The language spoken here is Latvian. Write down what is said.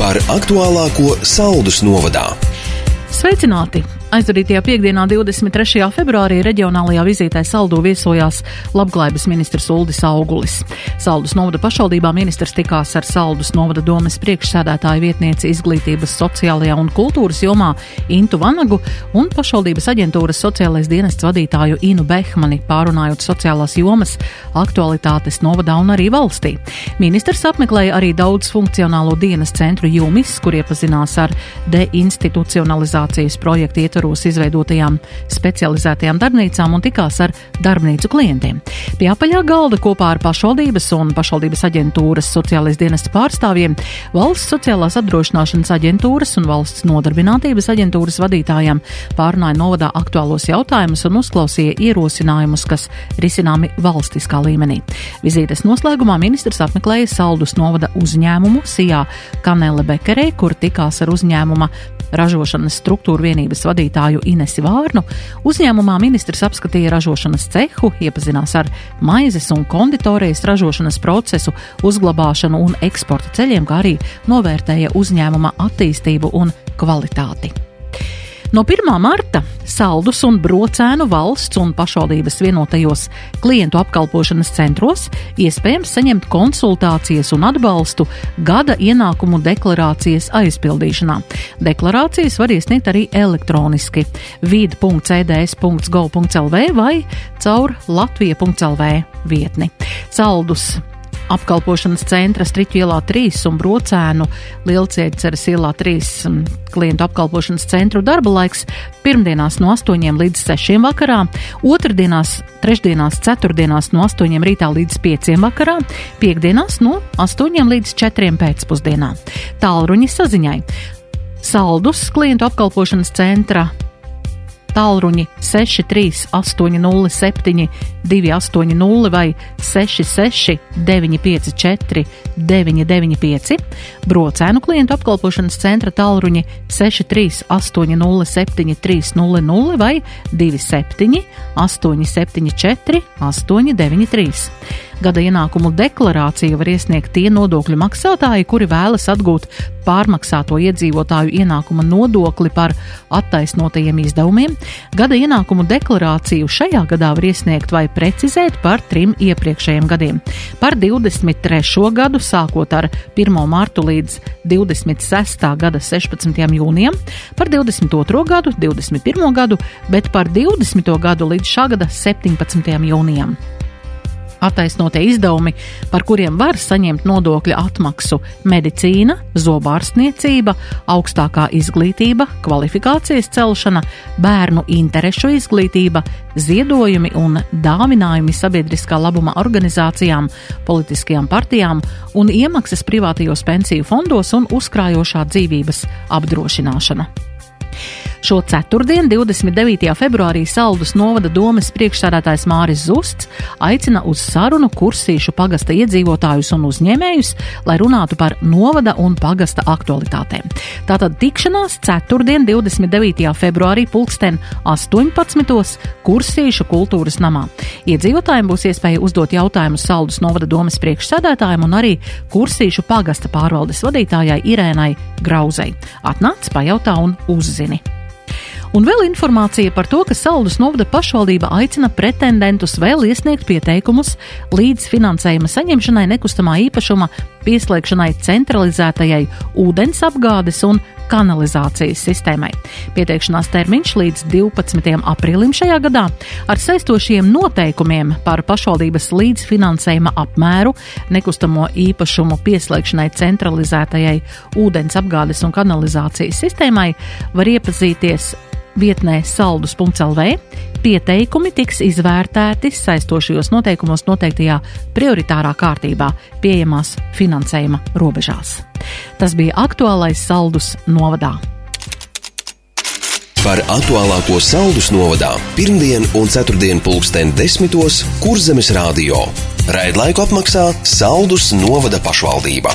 par aktuālāko Saldus novadā. Sveicināti! Aizvadītajā piekdienā, 23. februārī, reģionālajā vizītē Saldu viesojās labklājības ministrs Uldis Augulis. Saldus novada pašvaldībā ministrs tikās ar Saldus novada domes priekšsēdētāju vietnieci izglītības sociālajā un kultūras jomā Intu Vanagu un pašvaldības aģentūras sociālais dienests vadītāju Inu Behmani, pārunājot sociālās jomas aktualitātes novadā un arī valstī. Ministrs apmeklēja arī daudz funkcionālo dienas centru Jumis, kur iepazinās ar deinstitucionalizācijas projektu ietvaru ietvaros izveidotajām specializētajām darbnīcām un tikās ar darbnīcu klientiem. Pie apaļā galda kopā ar pašvaldības un pašvaldības aģentūras sociālais dienestu pārstāvjiem, valsts sociālās apdrošināšanas aģentūras un valsts nodarbinātības aģentūras vadītājiem pārunāja novadā aktuālos jautājumus un uzklausīja ierosinājumus, kas risināmi valstiskā līmenī. Vizītes noslēgumā ministrs apmeklēja Saldus novada uzņēmumu Sijā Kanele Bekerē, kur tikās ar uzņēmuma ražošanas struktūra vienības vadītāju Inesi Vārnu, uzņēmumā ministrs apskatīja ražošanas cehu, iepazinās ar maizes un konditorijas ražošanas procesu, uzglabāšanu un eksporta ceļiem, kā arī novērtēja uzņēmuma attīstību un kvalitāti. No 1. marta saldus un brocēnu valsts un pašvaldības vienotajos klientu apkalpošanas centros iespējams saņemt konsultācijas un atbalstu gada ienākumu deklarācijas aizpildīšanā. Deklarācijas var iesniegt arī elektroniski vid.cds.gov.lv vai caur latvija.lv vietni. Saldus apkalpošanas centra Striķu ielā 3 un Brocēnu Lielcieceras ielā 3 um, klientu apkalpošanas centru darba laiks pirmdienās no 8 līdz 6 vakarā, otrdienās, trešdienās, ceturtdienās no 8 rītā līdz 5 vakarā, piekdienās no 8 līdz 4 pēcpusdienā. Tālruņi saziņai. Saldus klientu apkalpošanas centra tālruņi 63807 280 vai 66 954 brocēnu klientu apkalpošanas centra tālruņi 63807 300 vai 27 874 893. Gada ienākumu deklarāciju var iesniegt tie nodokļu maksātāji, kuri vēlas atgūt pārmaksāto iedzīvotāju ienākuma nodokli par attaisnotajiem izdevumiem. Gada ienākumu deklarāciju šajā gadā var iesniegt vai precizēt par trim iepriekšējiem gadiem. Par 23. gadu sākot ar 1. martu līdz 26. gada 16. jūnijam, par 22. gadu, 21. gadu, bet par 20. gadu līdz šā gada 17. jūnijam attaisnotie izdevumi, par kuriem var saņemt nodokļa atmaksu - medicīna, zobārstniecība, augstākā izglītība, kvalifikācijas celšana, bērnu interešu izglītība, ziedojumi un dāvinājumi sabiedriskā labuma organizācijām, politiskajām partijām un iemaksas privātajos pensiju fondos un uzkrājošā dzīvības apdrošināšana. Šo ceturtdienu, 29. februārī, Saldus novada domes priekšsādātājs Māris Zusts aicina uz sarunu kursīšu pagasta iedzīvotājus un uzņēmējus, lai runātu par novada un pagasta aktualitātēm. Tātad tikšanās ceturtdien, 29. februārī, pulksten 18. kursīšu kultūras namā. Iedzīvotājiem būs iespēja uzdot jautājumus Saldus novada domes priekšsādātājiem un arī kursīšu pagasta pārvaldes vadītājai Irēnai Grauzei. Atnāc, pajautā un uzzini! Un vēl informācija par to, ka Saldus novada pašvaldība aicina pretendentus vēl iesniegt pieteikumus līdz finansējuma saņemšanai nekustamā īpašuma pieslēgšanai centralizētajai ūdens apgādes un kanalizācijas sistēmai. Pieteikšanās termiņš līdz 12. aprīlim šajā gadā ar saistošiem noteikumiem par pašvaldības līdzfinansējuma apmēru nekustamo īpašumu pieslēgšanai centralizētajai ūdens apgādes un kanalizācijas sistēmai var iepazīties vietnē saldus.lv. Pieteikumi tiks izvērtēti saistošajos noteikumos noteiktajā prioritārā kārtībā pieejamās finansējuma robežās. Tas bija aktuālais saldus novadā. Par aktuālāko saldus novadā pirmdien un ceturtdien pulksten desmitos Kurzemes radio. Raidlaiku apmaksā Saldus novada pašvaldība.